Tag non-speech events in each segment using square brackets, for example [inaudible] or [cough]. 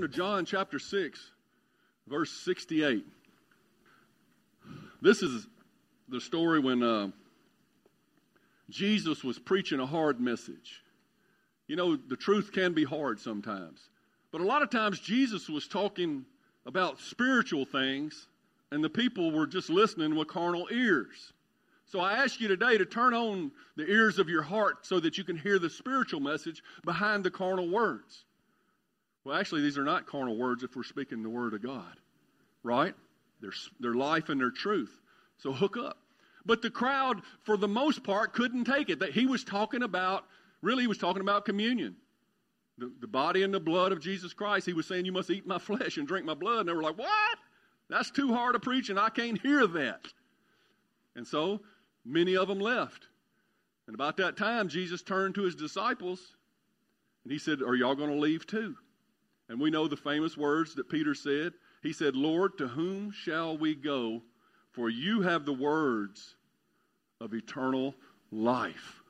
turn to John chapter 6, verse 68. This is the story when uh, Jesus was preaching a hard message. You know, the truth can be hard sometimes. But a lot of times, Jesus was talking about spiritual things, and the people were just listening with carnal ears. So I ask you today to turn on the ears of your heart so that you can hear the spiritual message behind the carnal words. Well, actually, these are not carnal words if we're speaking the Word of God, right? They're, they're life and their truth. So hook up. But the crowd, for the most part, couldn't take it. That he was talking about, really, he was talking about communion. The, the body and the blood of Jesus Christ. He was saying, You must eat my [laughs] flesh and drink my blood. And they were like, What? That's too hard to preach, and I can't hear that. And so many of them left. And about that time, Jesus turned to his disciples and he said, Are y'all going to leave too? And we know the famous words that Peter said. He said, Lord, to whom shall we go? For you have the words of eternal life.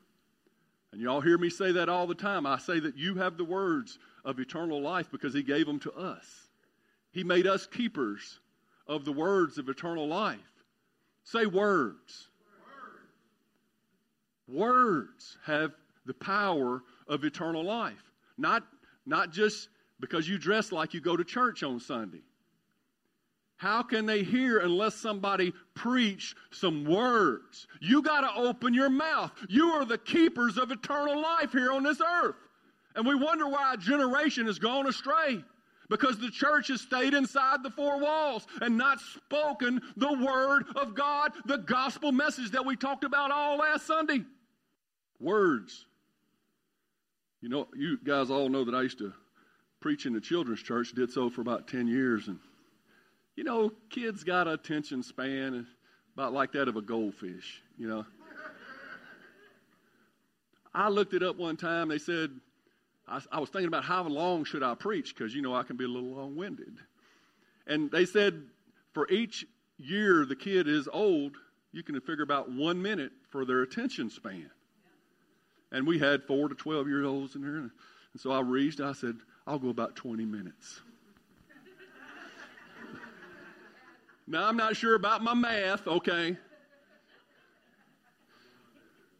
And y'all hear me say that all the time. I say that you have the words of eternal life because he gave them to us. He made us keepers of the words of eternal life. Say words. Words have the power of eternal life. Not, not just because you dress like you go to church on Sunday. How can they hear unless somebody preach some words? You got to open your mouth. You are the keepers of eternal life here on this earth. And we wonder why a generation has gone astray. Because the church has stayed inside the four walls and not spoken the word of God, the gospel message that we talked about all last Sunday. Words. You know, you guys all know that I used to preach in the children's church, did so for about 10 years. And, you know, kids got attention span about like that of a goldfish, you know. I looked it up one time. They said, I, I was thinking about how long should I preach because, you know, I can be a little long winded. And they said, for each year the kid is old, you can figure about one minute for their attention span. And we had four to 12 year olds in there. And so I reached, I said, I'll go about 20 minutes. now, I'm not sure about my math, okay?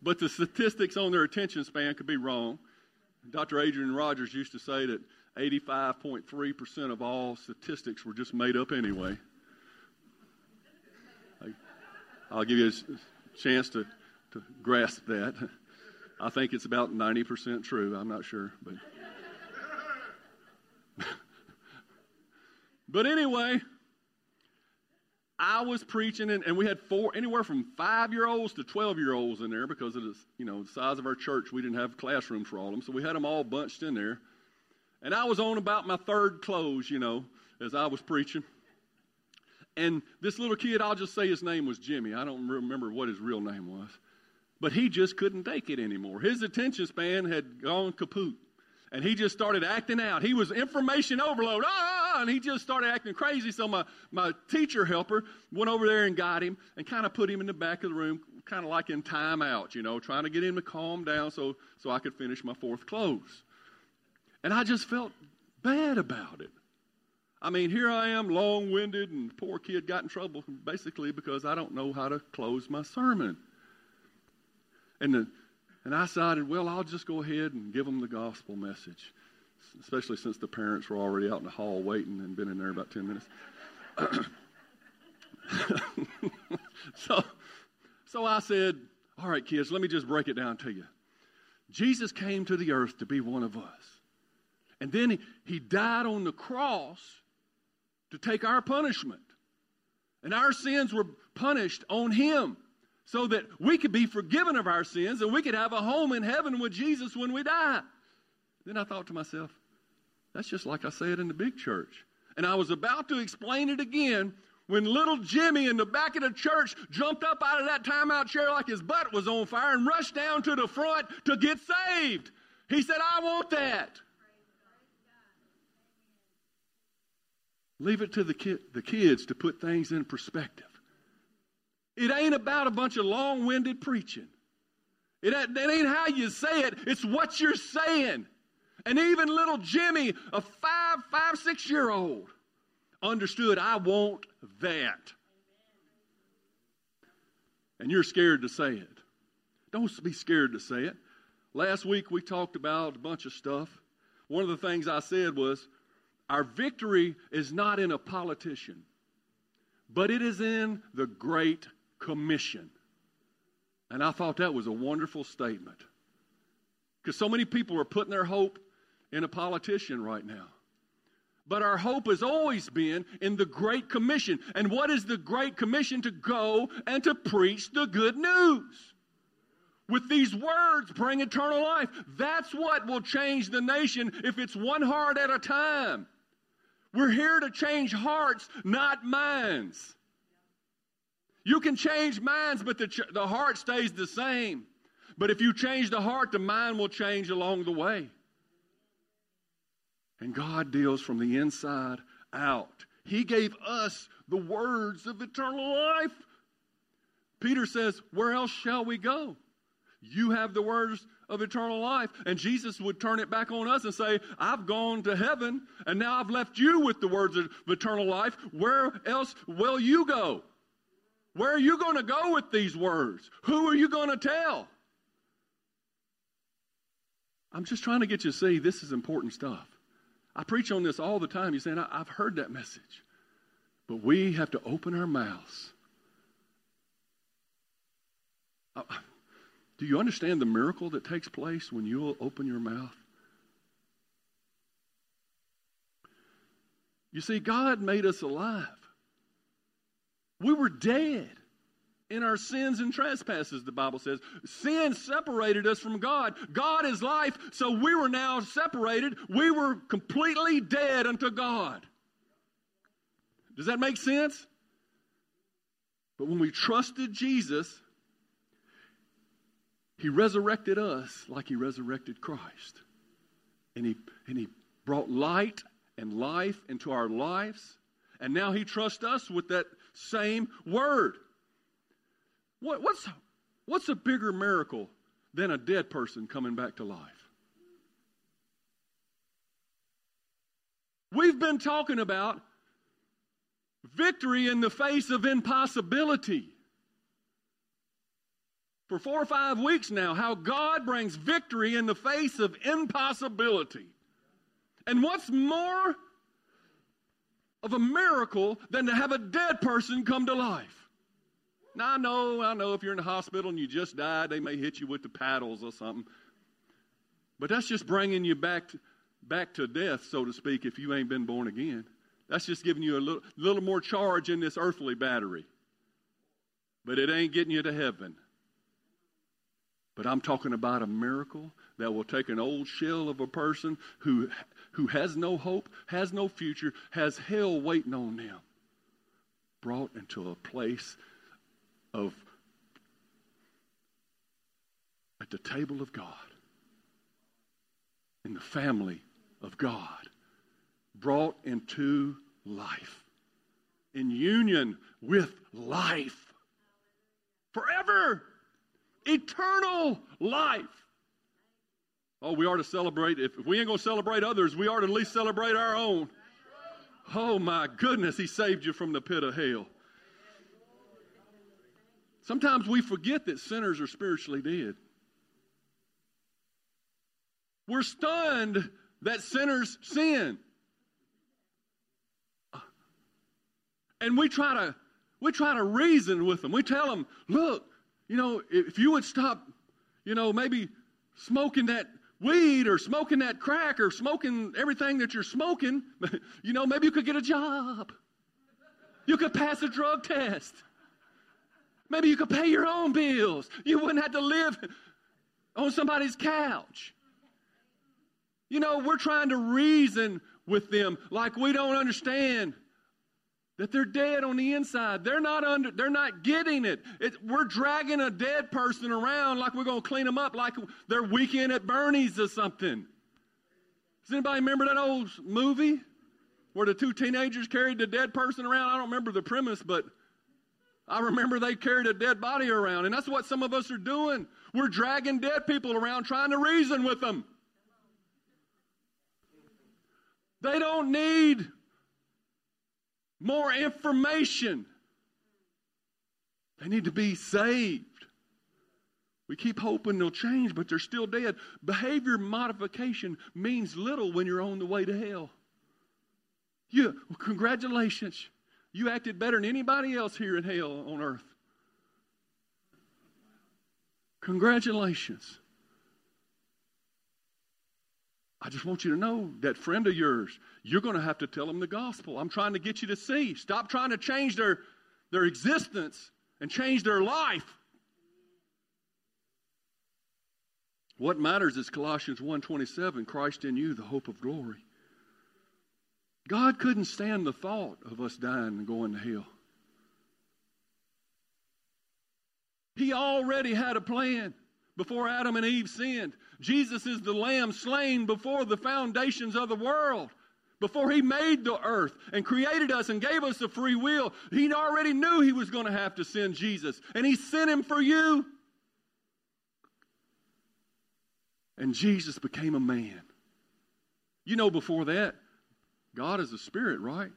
But the statistics on their attention span could be wrong. Dr. Adrian Rogers used to say that 85.3% of all statistics were just made up anyway. I'll give you a chance to, to grasp that. I think it's about 90% true. I'm not sure. But, but anyway, I was preaching, and, and we had four, anywhere from five year olds to 12 year olds in there because of the, you know, the size of our church. We didn't have classrooms for all of them, so we had them all bunched in there. And I was on about my third close, you know, as I was preaching. And this little kid, I'll just say his name was Jimmy. I don't remember what his real name was. But he just couldn't take it anymore. His attention span had gone kaput. And he just started acting out. He was information overload. Ah, and he just started acting crazy. So my, my teacher helper went over there and got him and kind of put him in the back of the room, kind of like in timeout, you know, trying to get him to calm down so, so I could finish my fourth close. And I just felt bad about it. I mean, here I am, long winded, and poor kid got in trouble basically because I don't know how to close my sermon. And, the, and I decided, well, I'll just go ahead and give them the gospel message, especially since the parents were already out in the hall waiting and been in there about 10 minutes. [coughs] so, so I said, all right, kids, let me just break it down to you. Jesus came to the earth to be one of us. And then he, he died on the cross to take our punishment. And our sins were punished on him so that we could be forgiven of our sins and we could have a home in heaven with Jesus when we die. Then I thought to myself, That's just like I say it in the big church. And I was about to explain it again when little Jimmy in the back of the church jumped up out of that timeout chair like his butt was on fire and rushed down to the front to get saved. He said, I want that. Leave it to the, ki- the kids to put things in perspective. It ain't about a bunch of long winded preaching. It, that ain't how you say it, it's what you're saying. And even little Jimmy, a five, five, six year old, understood, I want that. And you're scared to say it. Don't be scared to say it. Last week we talked about a bunch of stuff. One of the things I said was, our victory is not in a politician, but it is in the Great Commission. And I thought that was a wonderful statement. Because so many people are putting their hope in a politician right now. But our hope has always been in the Great Commission. And what is the Great Commission? To go and to preach the good news. With these words, bring eternal life. That's what will change the nation if it's one heart at a time. We're here to change hearts, not minds. You can change minds, but the, ch- the heart stays the same. But if you change the heart, the mind will change along the way. And God deals from the inside out. He gave us the words of eternal life. Peter says, Where else shall we go? You have the words of eternal life. And Jesus would turn it back on us and say, I've gone to heaven, and now I've left you with the words of eternal life. Where else will you go? Where are you going to go with these words? Who are you going to tell? I'm just trying to get you to see this is important stuff. I preach on this all the time. You're saying, I've heard that message. But we have to open our mouths. Uh, do you understand the miracle that takes place when you'll open your mouth? You see, God made us alive. We were dead in our sins and trespasses, the Bible says. Sin separated us from God. God is life, so we were now separated. We were completely dead unto God. Does that make sense? But when we trusted Jesus, he resurrected us like he resurrected Christ. And he, and he brought light and life into our lives. And now he trusts us with that same word. What, what's, what's a bigger miracle than a dead person coming back to life? We've been talking about victory in the face of impossibility for four or five weeks now how God brings victory in the face of impossibility. And what's more of a miracle than to have a dead person come to life? Now, I know, I know if you're in the hospital and you just died, they may hit you with the paddles or something. But that's just bringing you back to, back to death, so to speak, if you ain't been born again. That's just giving you a little, little more charge in this earthly battery. But it ain't getting you to heaven. But I'm talking about a miracle that will take an old shell of a person who, who has no hope, has no future, has hell waiting on them, brought into a place of at the table of God, in the family of God, brought into life, in union with life, forever, eternal life. Oh, we are to celebrate. If, we ain't going to celebrate others, we are to at least celebrate our own. Oh, my goodness, He saved you from the pit of hell. Sometimes we forget that sinners are spiritually dead. We're stunned that sinners sin. And we try to we try to reason with them. We tell them, "Look, you know, if you would stop, you know, maybe smoking that weed or smoking that crack or smoking everything that you're smoking, [laughs] you know, maybe you could get a job. You could pass a drug test. Maybe you could pay your own bills. You wouldn't have to live on somebody's couch. You know, we're trying to reason with them like we don't understand that they're dead on the inside. They're not under they're not getting it. it we're dragging a dead person around like we're going to clean them up like they're weekend at Bernie's or something. Does anybody remember that old movie where the two teenagers carried the dead person around? I don't remember the premise, but I remember they carried a dead body around, and that's what some of us are doing. We're dragging dead people around trying to reason with them. They don't need more information. They need to be saved. We keep hoping they'll change, but they're still dead. Behavior modification means little when you're on the way to hell. You, well, congratulations. You acted better than anybody else here in hell on earth. Congratulations. I just want you to know that friend of yours, you're going to have to tell them the gospel. I'm trying to get you to see. Stop trying to change their, their existence and change their life. What matters is Colossians 1:27, Christ in you, the hope of glory. God couldn't stand the thought of us dying and going to hell. He already had a plan before Adam and Eve sinned. Jesus is the lamb slain before the foundations of the world. Before he made the earth and created us and gave us a free will, he already knew he was going to have to send Jesus. And he sent him for you. And Jesus became a man. You know, before that, God is a spirit, right?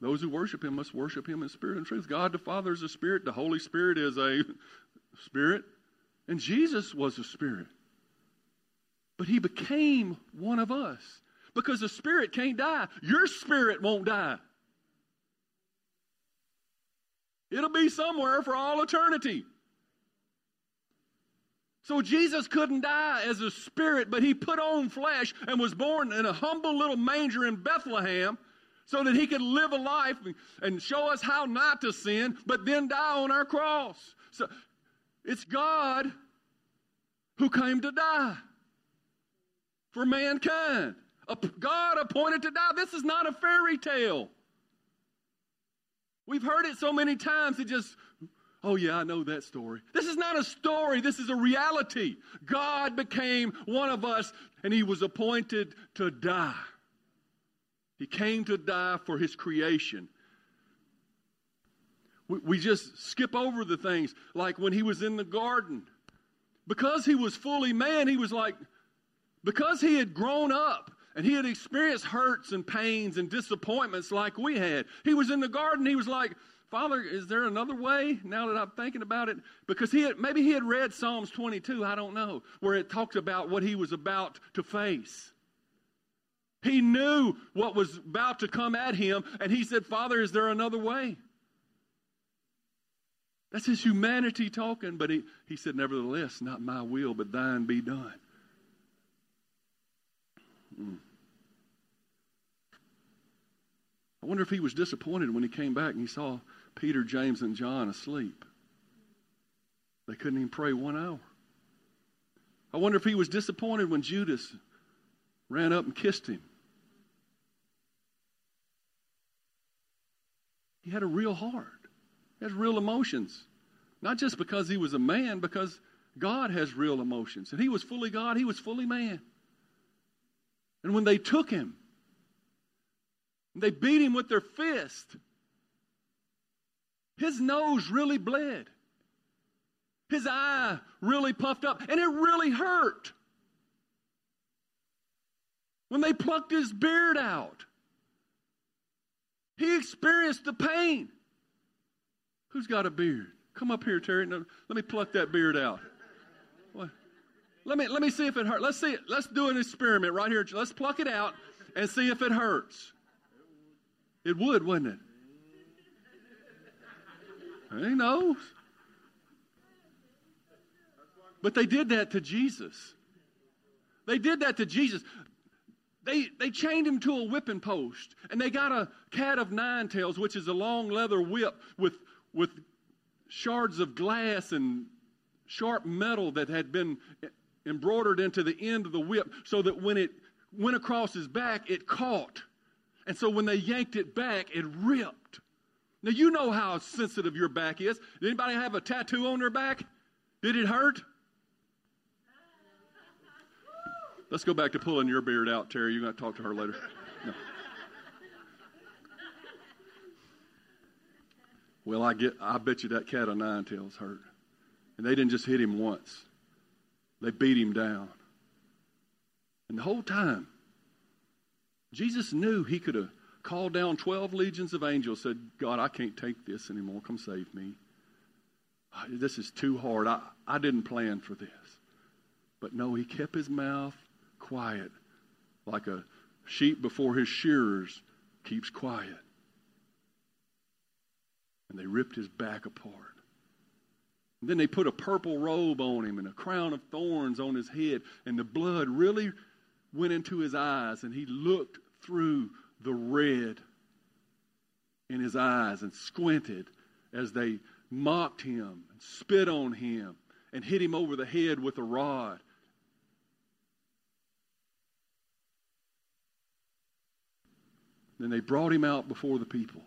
Those who worship him must worship him in spirit and truth. God the Father is a spirit. The Holy Spirit is a spirit. And Jesus was a spirit. But he became one of us because the spirit can't die. Your spirit won't die. It'll be somewhere for all eternity. So Jesus couldn't die as a spirit, but he put on flesh and was born in a humble little manger in Bethlehem so that he could live a life and show us how not to sin, but then die on our cross. So it's God who came to die for mankind. A God appointed to die. This is not a fairy tale. We've heard it so many times, it just Oh, yeah, I know that story. This is not a story, this is a reality. God became one of us, and he was appointed to die. He came to die for his creation. We, we just skip over the things like when he was in the garden. Because he was fully man, he was like, because he had grown up and he had experienced hurts and pains and disappointments like we had. He was in the garden, he was like, Father, is there another way now that I'm thinking about it? Because he had, maybe he had read Psalms 22, I don't know, where it talks about what he was about to face. He knew what was about to come at him, and he said, Father, is there another way? That's his humanity talking, but he, he said, Nevertheless, not my will, but thine be done. Mm. I wonder if he was disappointed when he came back and he saw Peter, James, and John asleep. They couldn't even pray one hour. I wonder if he was disappointed when Judas ran up and kissed him. He had a real heart. He has real emotions. Not just because he was a man, because God has real emotions. And he was fully God, he was fully man. And when they took him, they beat him with their fist. His nose really bled. His eye really puffed up, and it really hurt. When they plucked his beard out, he experienced the pain. Who's got a beard? Come up here, Terry. No, let me pluck that beard out. What? Let me let me see if it hurts. Let's see. Let's do an experiment right here. Let's pluck it out and see if it hurts. It would, wouldn't it? He knows. But they did that to Jesus. They did that to Jesus. They, they chained him to a whipping post, and they got a cat of nine tails, which is a long leather whip with, with shards of glass and sharp metal that had been embroidered into the end of the whip so that when it went across his back, it caught And so when they yanked it back, it ripped. Now you know how sensitive your back is. Did anybody have a tattoo on their back? Did it hurt? Let's go back to pulling your beard out, Terry. You're going to talk to her later. No. Well, I get. I bet you that cat o' nine tails hurt, and they didn't just hit him once; they beat him down. And the whole time, Jesus knew he could have called down 12 legions of angels, said, God, I can't take this anymore. Come save me. This is too hard. I, I didn't plan for this. But no, he kept his mouth quiet, like a sheep before his shearers keeps quiet. And they ripped his back apart. And then they put a purple robe on him and a crown of thorns on his head, and the blood really went into his eyes, and he looked through the red in his eyes and squinted as they mocked him and spit on him and hit him over the head with a rod. Then they brought him out before the people.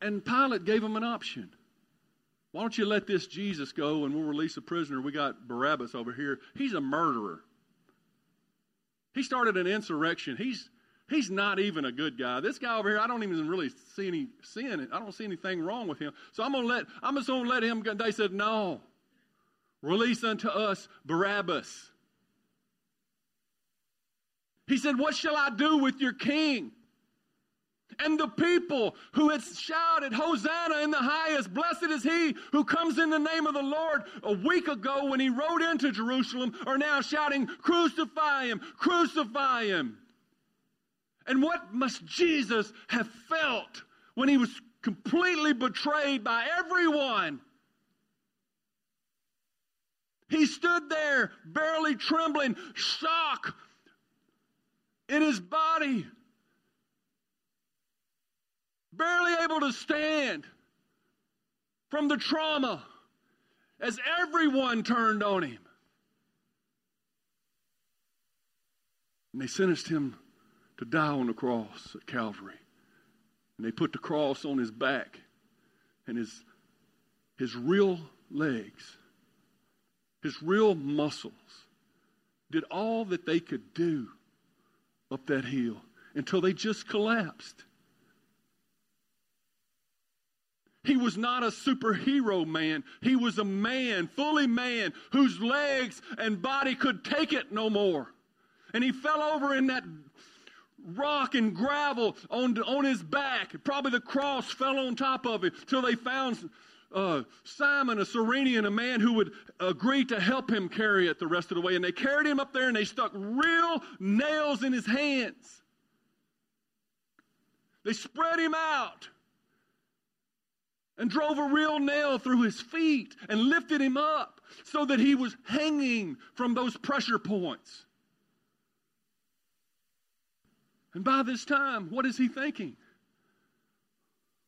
And Pilate gave him an option. Why don't you let this Jesus go and we'll release a prisoner? We got Barabbas over here. He's a murderer. He started an insurrection. He's he's not even a good guy. This guy over here, I don't even really see any sin. I don't see anything wrong with him. So I'm gonna let I'm just gonna let him go. They said, No. Release unto us Barabbas. He said, What shall I do with your king? And the people who had shouted, Hosanna in the highest, blessed is he who comes in the name of the Lord a week ago when he rode into Jerusalem, are now shouting, Crucify him, crucify him. And what must Jesus have felt when he was completely betrayed by everyone? He stood there, barely trembling, shock in his body barely able to stand from the trauma as everyone turned on him. And they sentenced him to die on the cross at Calvary. And they put the cross on his back and his, his real legs, his real muscles, did all that they could do up that hill until they just collapsed. He was not a superhero man. He was a man, fully man, whose legs and body could take it no more. And he fell over in that rock and gravel on, on his back. Probably the cross fell on top of him till they found uh, Simon, a Cyrenian, a man who would agree to help him carry it the rest of the way. And they carried him up there and they stuck real nails in his hands. They spread him out and drove a real nail through his feet and lifted him up so that he was hanging from those pressure points. And by this time, what is he thinking?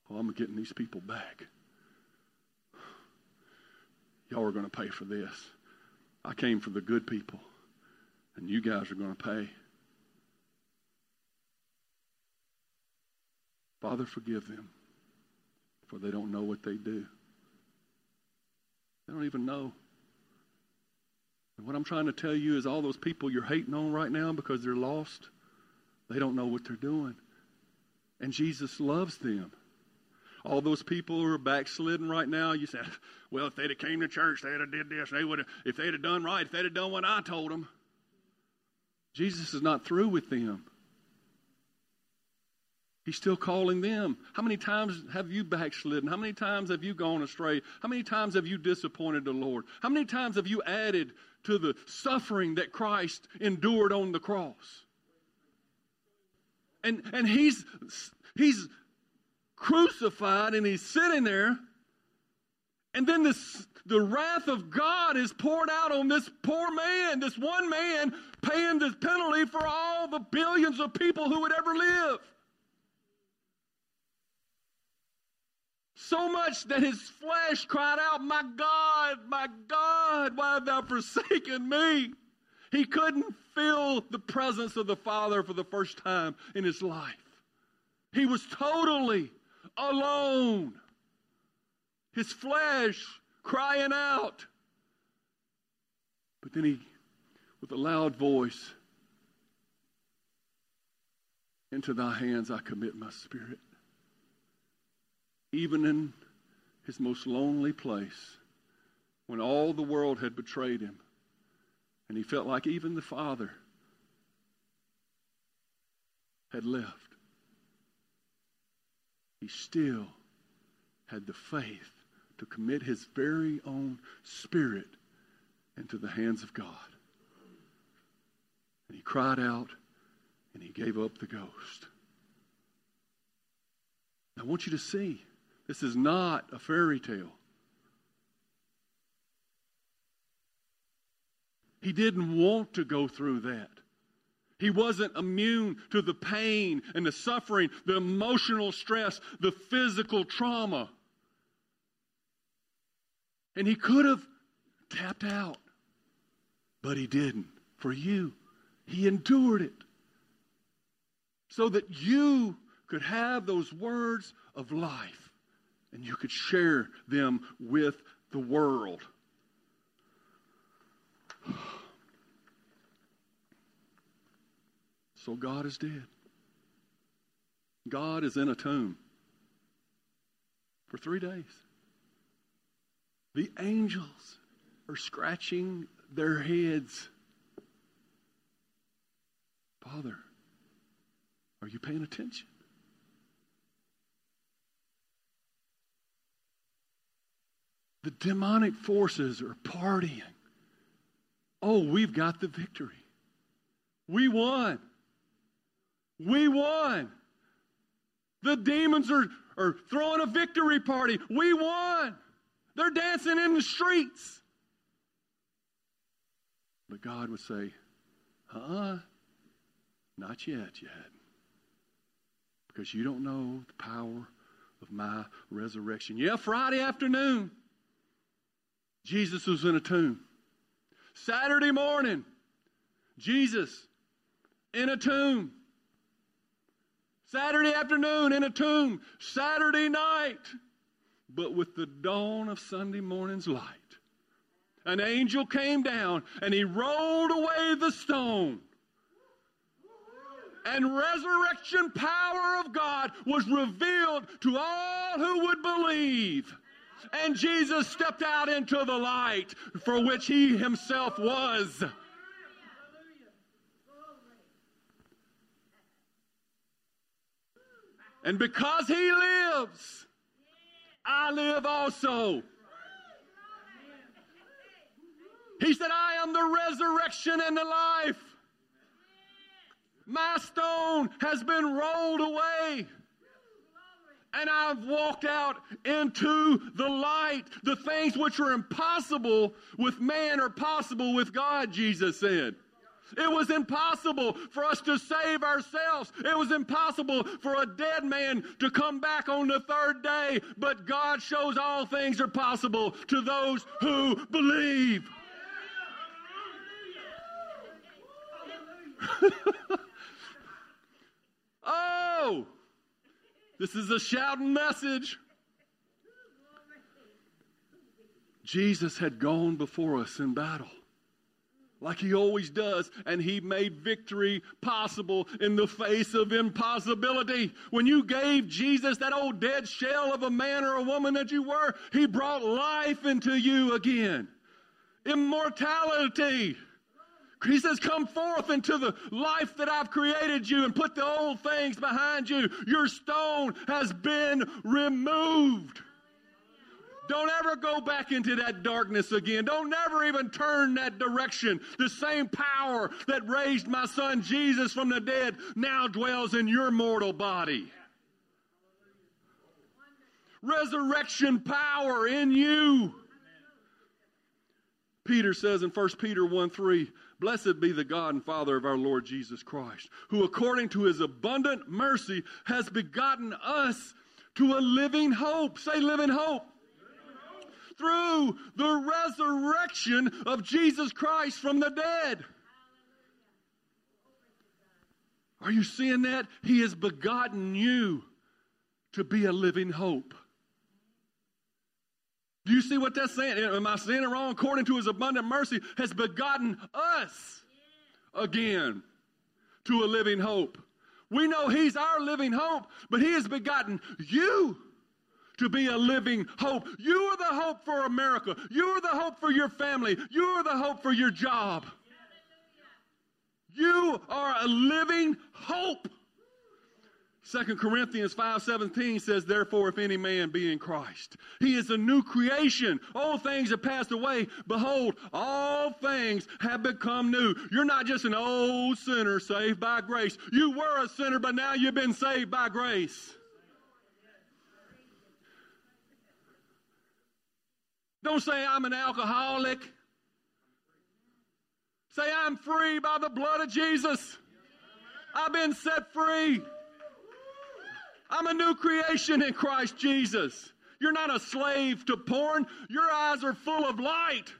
Well, I'm getting these people back. Y'all are going to pay for this. I came for the good people, and you guys are going to pay. Father, forgive them for they don't know what they do. They don't even know. And what I'm trying to tell you is all those people you're hating on right now because they're lost, they don't know what they're doing. And Jesus loves them. All those people who are backslidden right now, you say, [laughs] well, if they'd have came to church, they'd have did this. They would have, if they'd have done right, if they'd have done what I told them. Jesus is not through with them. He's still calling them. How many times have you backslidden? How many times have you gone astray? How many times have you disappointed the Lord? How many times have you added to the suffering that Christ endured on the cross? And, and he's, he's crucified and he's sitting there, and then this, the wrath of God is poured out on this poor man, this one man paying this penalty for all the billions of people who would ever live. So much that his flesh cried out, My God, my God, why have thou forsaken me? He couldn't feel the presence of the Father for the first time in his life. He was totally alone. His flesh crying out. But then he, with a loud voice, into thy hands I commit my spirit. Even in his most lonely place, when all the world had betrayed him, and he felt like even the Father had left, he still had the faith to commit his very own spirit into the hands of God. And he cried out and he gave up the ghost. I want you to see this is not a fairy tale. He didn't want to go through that. He wasn't immune to the pain and the suffering, the emotional stress, the physical trauma. And he could have tapped out, but he didn't. For you, he endured it so that you could have those words of life and you could share them with the world. So God is dead. God is in a tomb for three days. The angels are scratching their heads. Father, are you paying attention? The demonic forces are partying. Oh, we've got the victory. We won. We won. The demons are, are throwing a victory party. We won. They're dancing in the streets. But God would say, "Uh huh? Not yet, yet. Because you don't know the power of my resurrection. Yeah, Friday afternoon, Jesus was in a tomb. Saturday morning, Jesus in a tomb. Saturday afternoon in a tomb. Saturday night, but with the dawn of Sunday morning's light, an angel came down and he rolled away the stone. And resurrection power of God was revealed to all who would believe. And Jesus stepped out into the light for which he himself was. And because he lives, I live also. He said, I am the resurrection and the life. My stone has been rolled away. And I've walked out into the light. The things which are impossible with man are possible with God, Jesus said. It was impossible for us to save ourselves. It was impossible for a dead man to come back on the third day. But God shows all things are possible to those who believe. [laughs] oh, this is a shouting message. Jesus had gone before us in battle like he always does, and he made victory possible in the face of impossibility. When you gave Jesus that old dead shell of a man or a woman that you were, he brought life into you again. Immortality. He says, Come forth into the life that I've created you and put the old things behind you. Your stone has been removed. Don't ever go back into that darkness again. Don't never even turn that direction. The same power that raised my son Jesus from the dead now dwells in your mortal body. Resurrection power in you. Peter says in 1 Peter 1 3, Blessed be the God and Father of our Lord Jesus Christ, who according to his abundant mercy has begotten us to a living hope. Say, living hope. Through the resurrection of Jesus Christ from the dead. Are you seeing that? He has begotten you to be a living hope. Do you see what that's saying? Am I saying it wrong? According to his abundant mercy, has begotten us again to a living hope. We know he's our living hope, but he has begotten you to be a living hope. You are the hope for America. You are the hope for your family. You are the hope for your job. You are a living hope. 2 Corinthians 5:17 says, Therefore, if any man be in Christ, he is a new creation. All things have passed away. Behold, all things have become new. You're not just an old sinner saved by grace. You were a sinner, but now you've been saved by grace. Don't say I'm an alcoholic. Say I'm free by the blood of Jesus. I've been set free. I'm a new creation in Christ Jesus. You're not a slave to porn. Your eyes are full of light.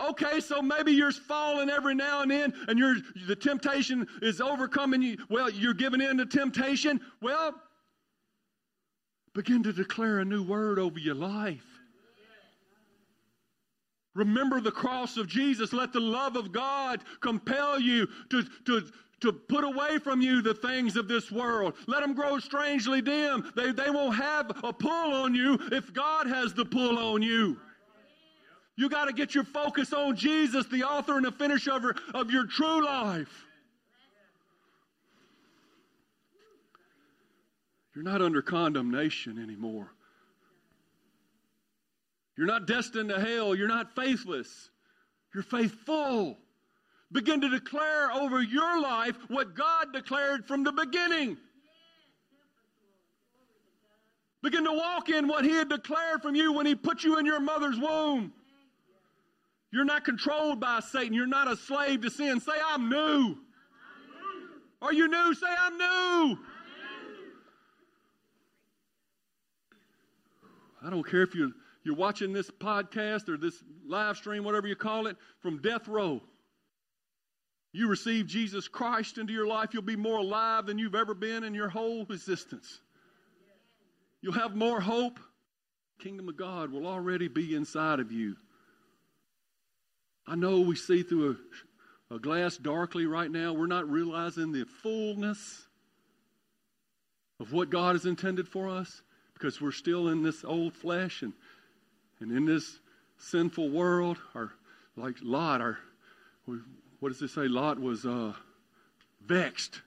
Okay, so maybe you're falling every now and then and you're, the temptation is overcoming you. Well, you're giving in to temptation. Well, begin to declare a new word over your life. Remember the cross of Jesus. Let the love of God compel you to, to, to put away from you the things of this world. Let them grow strangely dim. They, they won't have a pull on you if God has the pull on you. You got to get your focus on Jesus, the author and the finisher of, of your true life. You're not under condemnation anymore. You're not destined to hell. You're not faithless. You're faithful. Begin to declare over your life what God declared from the beginning. Begin to walk in what He had declared from you when He put you in your mother's womb. You're not controlled by Satan. You're not a slave to sin. Say, I'm new. Are you new? Say, I'm new. I don't care if you're you're watching this podcast or this live stream, whatever you call it, from death row. You receive Jesus Christ into your life, you'll be more alive than you've ever been in your whole existence. You'll have more hope. Kingdom of God will already be inside of you. I know we see through a, a glass darkly right now. We're not realizing the fullness of what God has intended for us because we're still in this old flesh and and in this sinful world, our like Lot, our what does it say? Lot was uh, vexed.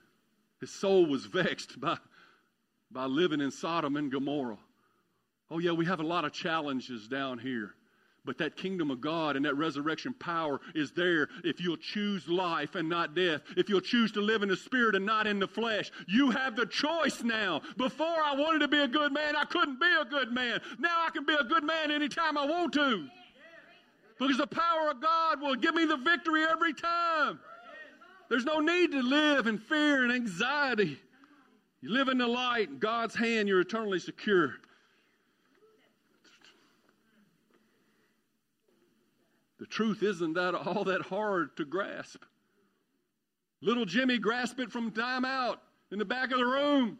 His soul was vexed by by living in Sodom and Gomorrah. Oh yeah, we have a lot of challenges down here. But that kingdom of God and that resurrection power is there if you'll choose life and not death. If you'll choose to live in the spirit and not in the flesh. You have the choice now. Before I wanted to be a good man, I couldn't be a good man. Now I can be a good man anytime I want to. Because the power of God will give me the victory every time. There's no need to live in fear and anxiety. You live in the light, in God's hand, you're eternally secure. The truth isn't that all that hard to grasp. Little Jimmy grasped it from time out in the back of the room.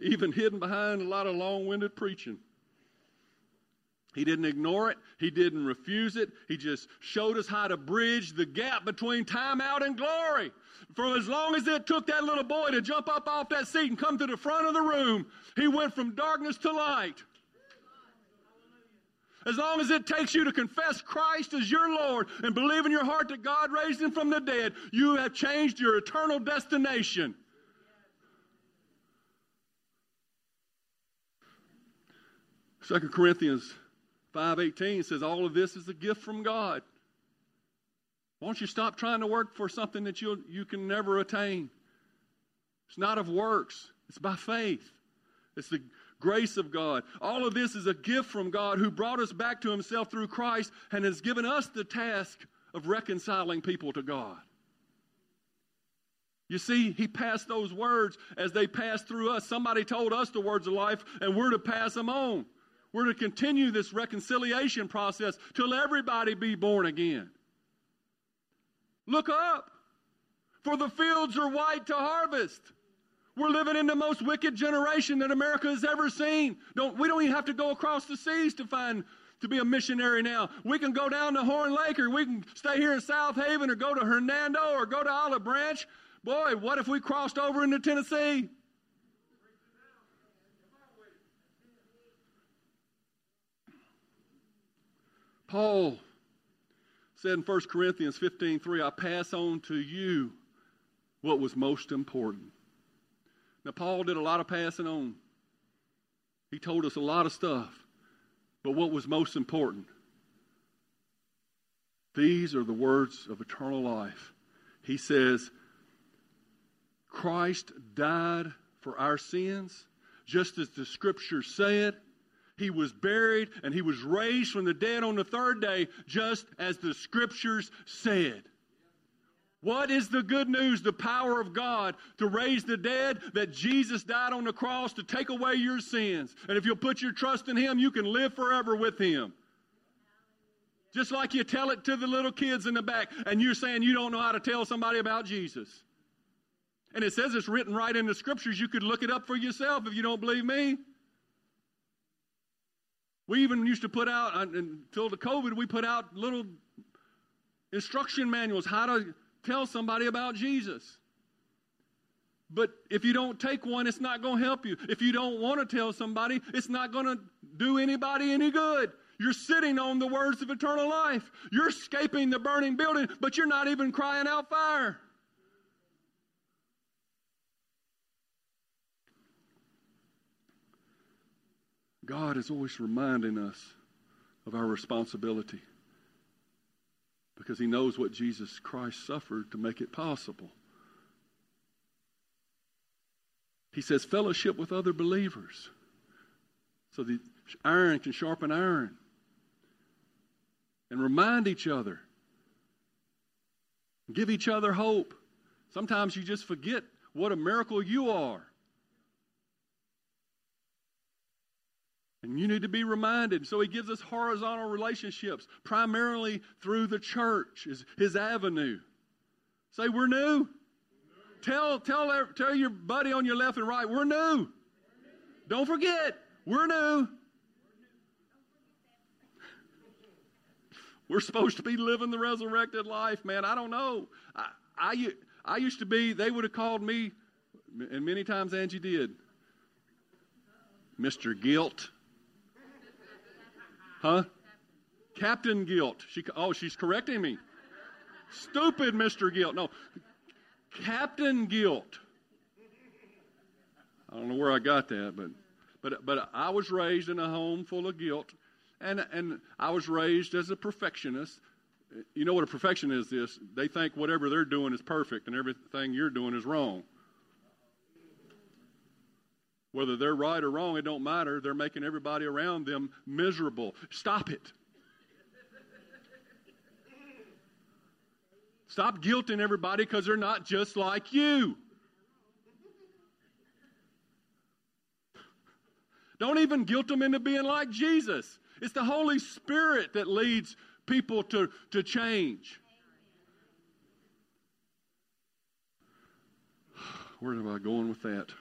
Even hidden behind a lot of long winded preaching. He didn't ignore it. He didn't refuse it. He just showed us how to bridge the gap between time out and glory. For as long as it took that little boy to jump up off that seat and come to the front of the room, he went from darkness to light. As long as it takes you to confess Christ as your Lord and believe in your heart that God raised him from the dead, you have changed your eternal destination. Second Corinthians 5:18 says all of this is a gift from God. Why don't you stop trying to work for something that you you can never attain? It's not of works, it's by faith. It's the grace of God. All of this is a gift from God who brought us back to himself through Christ and has given us the task of reconciling people to God. You see, he passed those words as they passed through us. Somebody told us the words of life, and we're to pass them on. We're to continue this reconciliation process till everybody be born again. Look up, for the fields are white to harvest. We're living in the most wicked generation that America has ever seen. Don't, we don't even have to go across the seas to find to be a missionary now. We can go down to Horn Lake or we can stay here in Southaven or go to Hernando or go to Olive Branch. Boy, what if we crossed over into Tennessee? Paul said in 1 Corinthians 15 3, I pass on to you what was most important. Now, Paul did a lot of passing on. He told us a lot of stuff. But what was most important? These are the words of eternal life. He says, Christ died for our sins, just as the scriptures said. He was buried and he was raised from the dead on the third day, just as the scriptures said. What is the good news? The power of God to raise the dead, that Jesus died on the cross to take away your sins. And if you'll put your trust in Him, you can live forever with Him. Just like you tell it to the little kids in the back, and you're saying you don't know how to tell somebody about Jesus. And it says it's written right in the scriptures. You could look it up for yourself if you don't believe me. We even used to put out, until the COVID, we put out little instruction manuals how to tell somebody about Jesus. But if you don't take one, it's not going to help you. If you don't want to tell somebody, it's not going to do anybody any good. You're sitting on the words of eternal life. You're escaping the burning building, but you're not even crying out fire. God is always reminding us of our responsibility because he knows what Jesus Christ suffered to make it possible. He says, fellowship with other believers so the iron can sharpen iron and remind each other, give each other hope. Sometimes you just forget what a miracle you are. And you need to be reminded. So he gives us horizontal relationships, primarily through the church, is his avenue. Say, we're new. Tell, tell, tell your buddy on your left and right, we're new. Don't forget, we're new. We're supposed to be living the resurrected life, man. I don't know. I, I, I used to be, they would have called me, and many times Angie did, Mr. Guilt. Huh? Captain Guilt. She, oh, she's correcting me. Stupid Mr. Guilt. No, Captain Guilt. I don't know where I got that, but but but I was raised in a home full of guilt, and and I was raised as a perfectionist. You know what a perfectionist is? They think whatever they're doing is perfect, and everything you're doing is wrong. Whether they're right or wrong, it don't matter. They're making everybody around them miserable. Stop it. Stop guilting everybody because they're not just like you. Don't even guilt them into being like Jesus. It's the Holy Spirit that leads people to, to change. Where am I going with that?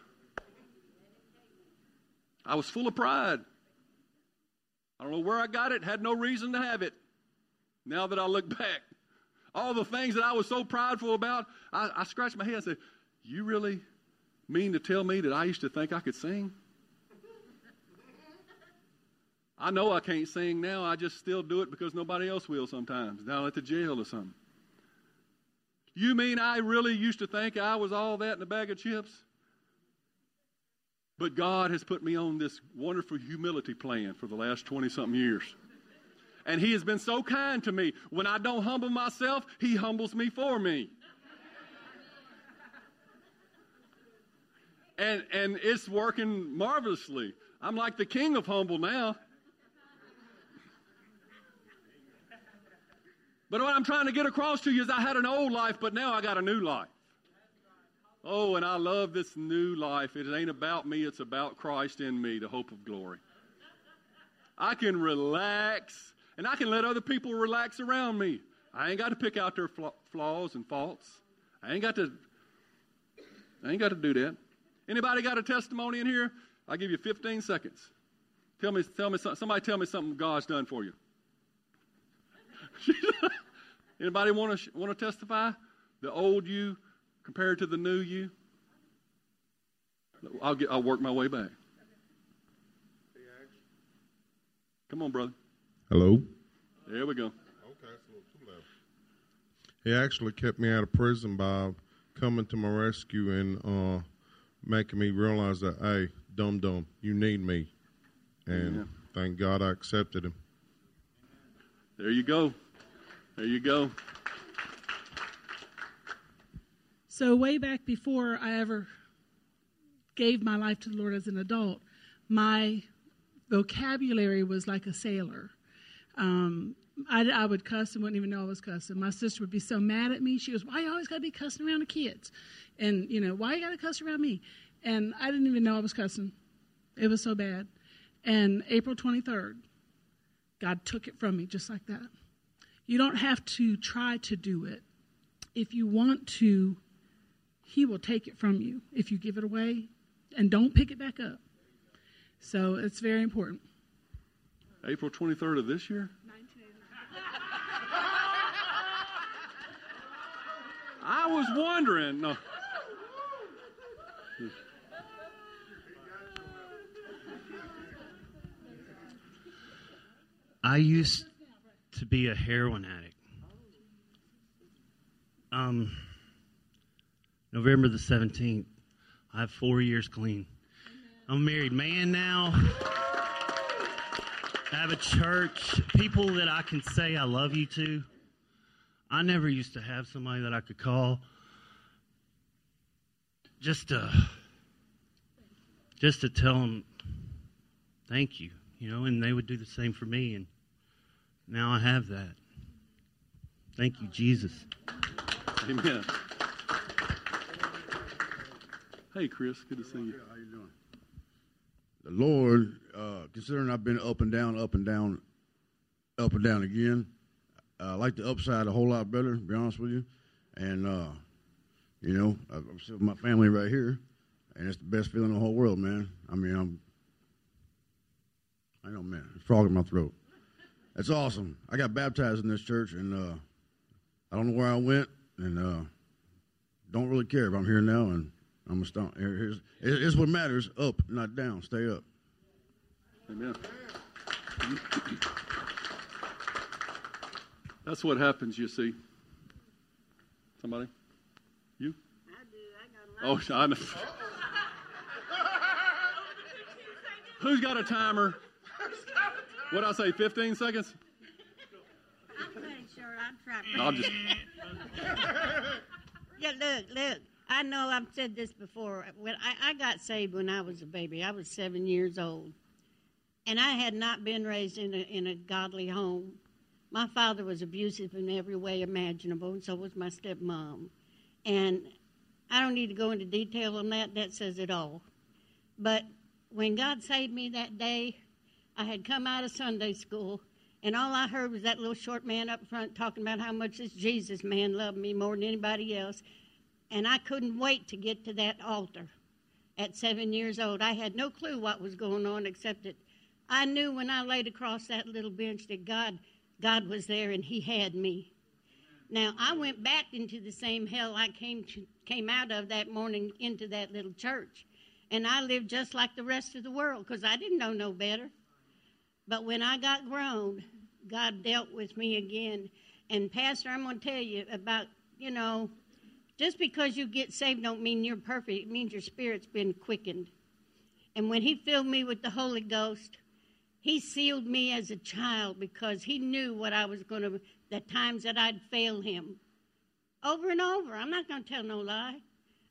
I was full of pride. I don't know where I got it, had no reason to have it. Now that I look [laughs] back, all the things that I was so prideful about, I, I scratched my head and said, You really mean to tell me that I used to think I could sing? [laughs] I know I can't sing now. I just still do it because nobody else will sometimes, down at the jail or something. You mean I really used to think I was all that in a bag of chips? But God has put me on this wonderful humility plan for the last 20 something years. And He has been so kind to me. When I don't humble myself, He humbles me for me. And, and it's working marvelously. I'm like the king of humble now. But what I'm trying to get across to you is I had an old life, but now I got a new life. Oh, and I love this new life. It ain't about me, it's about Christ in me, the hope of glory. I can relax, and I can let other people relax around me. I ain't got to pick out their flaws and faults. I ain't got to. I ain't got to do that. Anybody got a testimony in here? I'll give you 15 seconds. Tell me, tell me, somebody tell me something God's done for you. [laughs] Anybody want to want to testify? The old you compared to the new you. I'll get. I'll work my way back. Come on, brother. Hello. There we go. Okay, so too left. He actually kept me out of prison by coming to my rescue and uh, making me realize that, hey, dum dum, you need me. And yeah. thank God I accepted him. There you go. There you go. So, way back before I ever gave my life to the Lord as an adult, my vocabulary was like a sailor. Um, I, I, would cuss and wouldn't even know I was cussing. My sister would be so mad at me. She goes, "Why you always got to be cussing around the kids?" And you know, why you got to cuss around me? And I didn't even know I was cussing. It was so bad. And April 23rd, God took it from me just like that. You don't have to try to do it. If you want to, He will take it from you if you give it away and don't pick it back up. So it's very important. April 23rd of this year? I was wondering. No. I used to be a heroin addict. Um, November the 17th, I have four years clean. I'm a married man now. I have a church, people that I can say I love you to. I never used to have somebody that I could call just to just to tell them thank you, you know, and they would do the same for me and now I have that. Thank you, Jesus. Amen. Hey, Chris, good to see you. How you doing? The Lord, uh, considering I've been up and down, up and down, up and down again, I like the upside a whole lot better. To be honest with you, and uh, you know, I'm still with my family right here, and it's the best feeling in the whole world, man. I mean, I'm, I know, man, it's frog in my throat. It's awesome. I got baptized in this church, and uh, I don't know where I went, and uh, don't really care. But I'm here now, and I'm a stomp. Here's, here's what matters: up, not down. Stay up. Amen. That's what happens. You see. Somebody. You. I do. I got. Oh, I know. [laughs] Who's got a timer? What I say? Fifteen seconds. I'm pretty sure I'm trying. I'll just. [laughs] yeah, look, look. I know I've said this before. When I, I got saved when I was a baby, I was seven years old, and I had not been raised in a in a godly home. My father was abusive in every way imaginable, and so was my stepmom. And I don't need to go into detail on that. That says it all. But when God saved me that day, I had come out of Sunday school, and all I heard was that little short man up front talking about how much this Jesus man loved me more than anybody else. And I couldn't wait to get to that altar at seven years old. I had no clue what was going on except that I knew when I laid across that little bench that God, God was there and He had me. Now I went back into the same hell I came to, came out of that morning into that little church, and I lived just like the rest of the world because I didn't know no better. But when I got grown, God dealt with me again. And Pastor, I'm going to tell you about, you know, just because you get saved don't mean you're perfect. It means your spirit's been quickened. And when he filled me with the Holy Ghost, he sealed me as a child because he knew what I was going to, the times that I'd fail him. Over and over. I'm not going to tell no lie.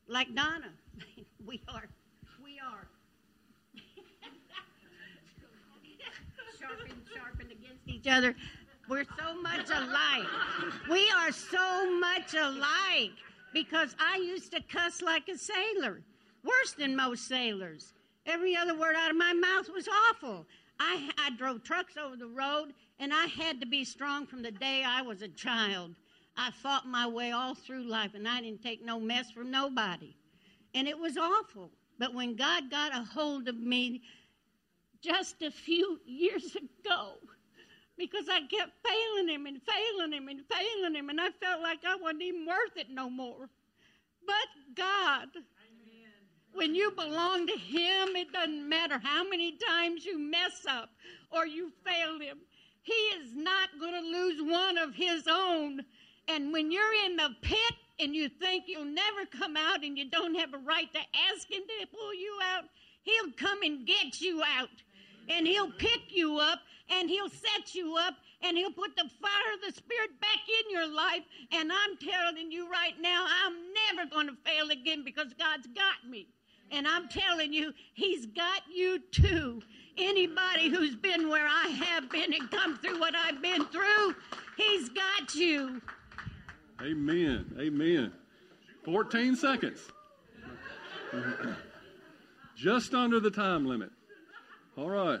Like Donna, [laughs] we are We are. sharpened, sharpened against each other. We're so much alike. We are so much alike because I used to cuss like a sailor, worse than most sailors. Every other word out of my mouth was awful. I, I drove trucks over the road And I had to be strong from the day I was a child. I fought my way all through life, and I didn't take no mess from nobody. And it was awful. But when God got a hold of me just a few years ago, because I kept failing him and failing him and failing him, and I felt like I wasn't even worth it no more. But God, when you belong to Him, it doesn't matter how many times you mess up or you fail Him. He is not going to lose one of His own. And when you're in the pit and you think you'll never come out and you don't have a right to ask Him to pull you out, He'll come and get you out. And He'll pick you up and He'll set you up and He'll put the fire of the Spirit back in your life. And I'm telling you right now, I'm never going to fail again because God's got me. And I'm telling you, He's got you too. Anybody who's been where I have been and come through what I've been through, He's got you. Amen. Amen. 14 seconds. [clears throat] Just under the time limit. All right.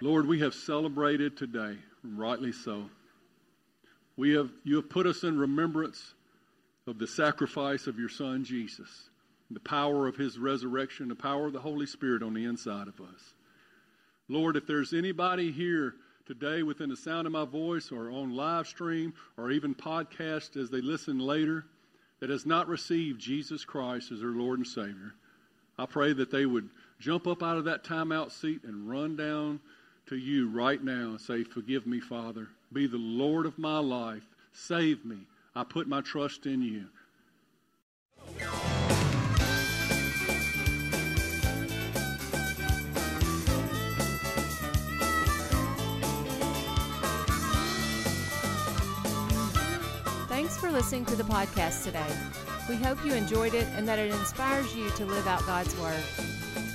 Lord, we have celebrated today, rightly so. We have, you have put us in remembrance of the sacrifice of your Son, Jesus, the power of his resurrection, the power of the Holy Spirit on the inside of us. Lord, if there's anybody here today within the sound of my voice or on live stream or even podcast as they listen later that has not received Jesus Christ as their Lord and Savior, I pray that they would jump up out of that timeout seat and run down to you right now and say, Forgive me, Father. Be the Lord of my life. Save me. I put my trust in you. Thanks for listening to the podcast today. We hope you enjoyed it and that it inspires you to live out God's Word.